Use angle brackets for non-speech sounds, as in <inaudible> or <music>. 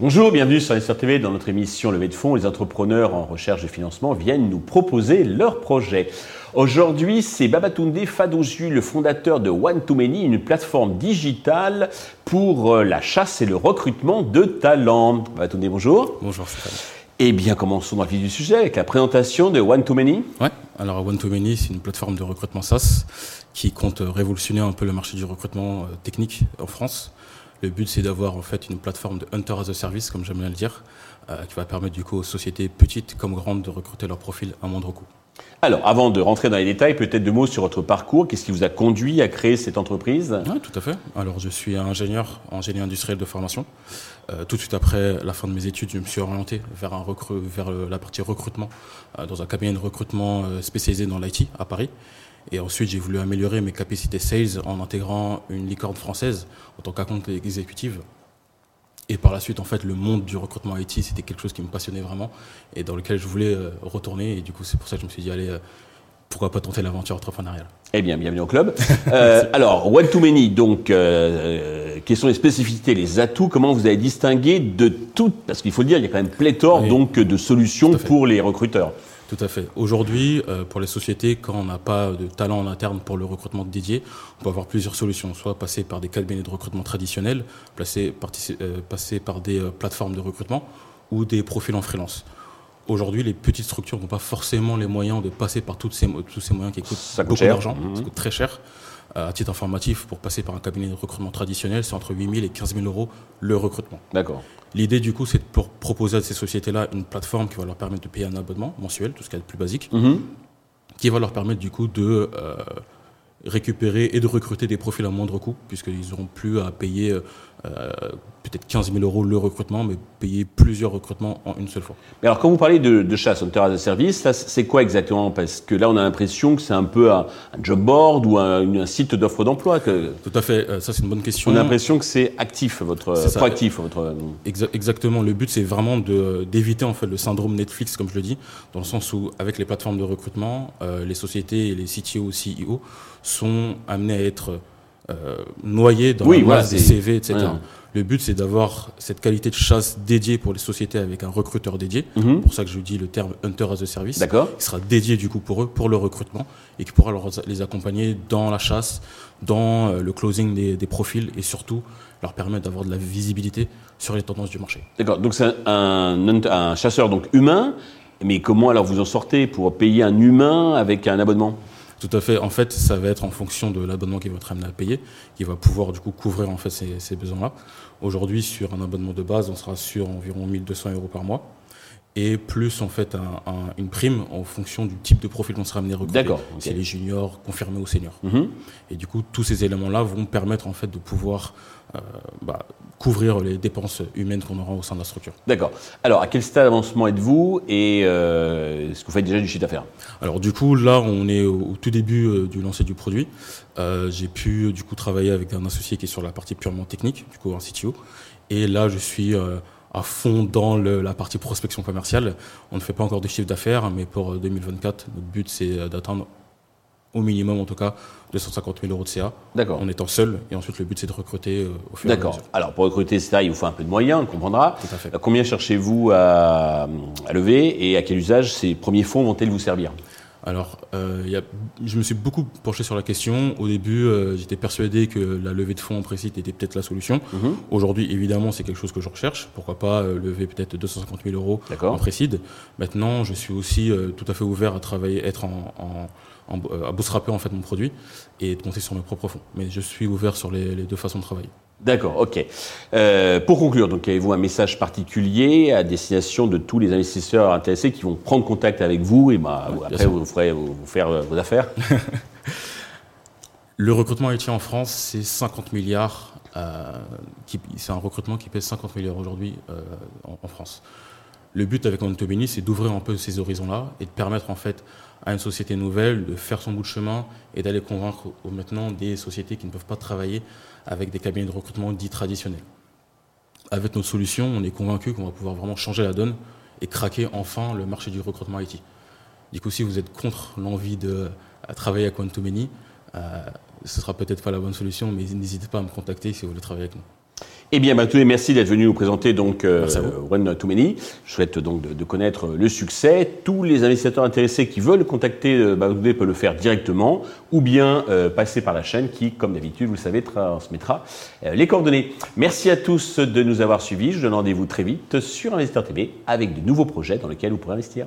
Bonjour, bienvenue sur SR TV dans notre émission Levée de fonds. Les entrepreneurs en recherche de financement viennent nous proposer leurs projets. Aujourd'hui, c'est Babatunde Fadouzu, le fondateur de One to Many, une plateforme digitale pour euh, la chasse et le recrutement de talents. Babatunde, bonjour. Bonjour Stéphane. Eh bien, commençons dans le vif du sujet avec la présentation de One to Many. Ouais, alors One to Many, c'est une plateforme de recrutement SaaS qui compte révolutionner un peu le marché du recrutement euh, technique en France. Le but, c'est d'avoir en fait une plateforme de Hunter as a Service, comme j'aime bien le dire, euh, qui va permettre du coup aux sociétés petites comme grandes de recruter leur profil à moindre coût. Alors, avant de rentrer dans les détails, peut-être deux mots sur votre parcours. Qu'est-ce qui vous a conduit à créer cette entreprise? Oui, tout à fait. Alors, je suis ingénieur, ingénieur industriel de formation. Euh, tout de suite après la fin de mes études, je me suis orienté vers, la partie recrutement euh, dans un cabinet de recrutement spécialisé dans l'IT à Paris. Et ensuite, j'ai voulu améliorer mes capacités sales en intégrant une licorne française en tant qu'account exécutive. Et par la suite, en fait, le monde du recrutement IT, c'était quelque chose qui me passionnait vraiment et dans lequel je voulais euh, retourner. Et du coup, c'est pour ça que je me suis dit, allez, euh, pourquoi pas tenter l'aventure entrepreneuriale Eh bien, bienvenue au club. <laughs> Euh, alors, One to Many, donc, quelles sont les spécificités, les atouts Comment vous avez distingué de toutes Parce qu'il faut le dire, il y a quand même pléthore donc, de solutions pour les recruteurs. Tout à fait. Aujourd'hui, euh, pour les sociétés, quand on n'a pas de talent en interne pour le recrutement dédié, on peut avoir plusieurs solutions. Soit passer par des cabinets de recrutement traditionnels, passer, euh, passer par des euh, plateformes de recrutement ou des profils en freelance. Aujourd'hui, les petites structures n'ont pas forcément les moyens de passer par toutes ces, tous ces moyens qui coûtent beaucoup d'argent, ça mmh. coûte très cher. À titre informatif, pour passer par un cabinet de recrutement traditionnel, c'est entre 8 000 et 15 000 euros le recrutement. D'accord. L'idée, du coup, c'est de proposer à ces sociétés-là une plateforme qui va leur permettre de payer un abonnement mensuel, tout ce qui est plus basique, mhm. qui va leur permettre, du coup, de euh, récupérer et de recruter des profils à moindre coût, puisqu'ils n'auront plus à payer euh, peut-être 15 000 euros le recrutement, mais payer plusieurs recrutements en une seule fois. Mais alors, quand vous parlez de, chasse, Hunter as a Service, c'est quoi exactement? Parce que là, on a l'impression que c'est un peu un, job board ou un, site d'offre d'emploi. Que... Tout à fait, euh, ça c'est une bonne question. On a l'impression que c'est actif, votre proactif. Votre... exactement, le but c'est vraiment d'éviter en fait le syndrome Netflix, comme je le dis, dans le sens où avec les plateformes de recrutement, euh, les sociétés et les CTO, CEO sont amenés à être euh, noyés dans oui, la des CV, etc. Le but, c'est d'avoir cette qualité de chasse dédiée pour les sociétés avec un recruteur dédié. C'est mhm. pour ça que je dis le terme Hunter as a Service. D'accord. Qui sera dédié du coup pour eux, pour le recrutement, et qui pourra les accompagner dans la chasse, dans euh, le closing des, des profils, et surtout leur permettre d'avoir de la visibilité sur les tendances du marché. D'accord. Donc c'est un, un, chasseur donc humain, mais comment alors vous en sortez pour payer un humain avec un abonnement? Tout à fait. En fait, ça va être en fonction de l'abonnement qu'il va être amené à payer, qui va pouvoir du coup couvrir en fait ces, ces besoins-là. Aujourd'hui, sur un abonnement de base, on sera sur environ 1200 euros par mois et plus en fait une prime en fonction du type de profil qu'on sera amené à recruter. D'accord. C'est les juniors confirmés ou seniors. Mhm. Et du coup, tous ces éléments-là vont permettre en fait de pouvoir euh, bah, couvrir les dépenses humaines qu'on aura au sein de la structure. D'accord. Alors, à quel stade d'avancement êtes-vous et euh, est-ce que vous faites déjà du chiffre d'affaires? Alors, du coup, là, on est au, tout début euh, du lancer du produit. J'ai pu du coup travailler avec un associé qui est sur la partie purement technique, du coup un CTO. Et là, je suis à fond dans la partie prospection commerciale. On ne fait pas encore de chiffre d'affaires, mais pour 2024, notre but c'est euh, d'atteindre au minimum en tout cas 250 000 euros de CA D'accord. en étant seul. Et ensuite, le but c'est de recruter euh, au fur et à mesure. D'accord. Alors pour recruter, ça, il vous faut un peu de moyens, on comprendra. Tout à fait. Combien cherchez-vous à, à lever et à quel usage ces premiers fonds vont-ils vous servir? Alors, euh, je me suis beaucoup penché sur la question. Au début, euh, j'étais persuadé que la levée de fonds en précite était peut-être la solution. Mhm. Aujourd'hui, évidemment, c'est quelque chose que je recherche. Pourquoi pas euh, lever peut-être 250 000 euros en précide. Maintenant, je suis aussi tout à fait ouvert à travailler, être en, en, à bootstrapper en fait mon produit et de compter sur mes propres fonds. Mais je suis ouvert sur les deux façons de travailler. D'accord, ok. Euh, pour conclure, donc avez-vous un message particulier à destination de tous les investisseurs intéressés qui vont prendre contact avec vous et bah, après vous ferez vous, faire euh, vos affaires? <laughs> Le recrutement IT en France, c'est 50 milliards. Euh, c'est un recrutement qui pèse 50 milliards aujourd'hui en, France. Le but avec Ontobini, c'est d'ouvrir un peu ces horizons-là et de permettre en fait à une société nouvelle de faire son bout de chemin et d'aller convaincre maintenant des sociétés qui ne peuvent pas travailler avec des cabinets de recrutement dits traditionnels. Avec notre solution, on est convaincu qu'on va pouvoir vraiment changer la donne et craquer enfin le marché du recrutement IT. Du coup, si vous êtes contre l'envie de travailler avec One-to-Many, ce sera peut-être pas la bonne solution, mais n'hésitez pas à me contacter si vous voulez travailler avec nous. Eh bien, Mathieu, merci d'être venu nous présenter donc euh, One Too Many. Je souhaite donc de, connaître le succès. Tous les investisseurs intéressés qui veulent contacter euh, peuvent le faire directement ou bien euh, passer par la chaîne qui, comme d'habitude, vous le savez, transmettra euh, les coordonnées. Merci à tous de nous avoir suivis. Je donne rendez-vous très vite sur Investisseur TV avec de nouveaux projets dans lesquels vous pourrez investir.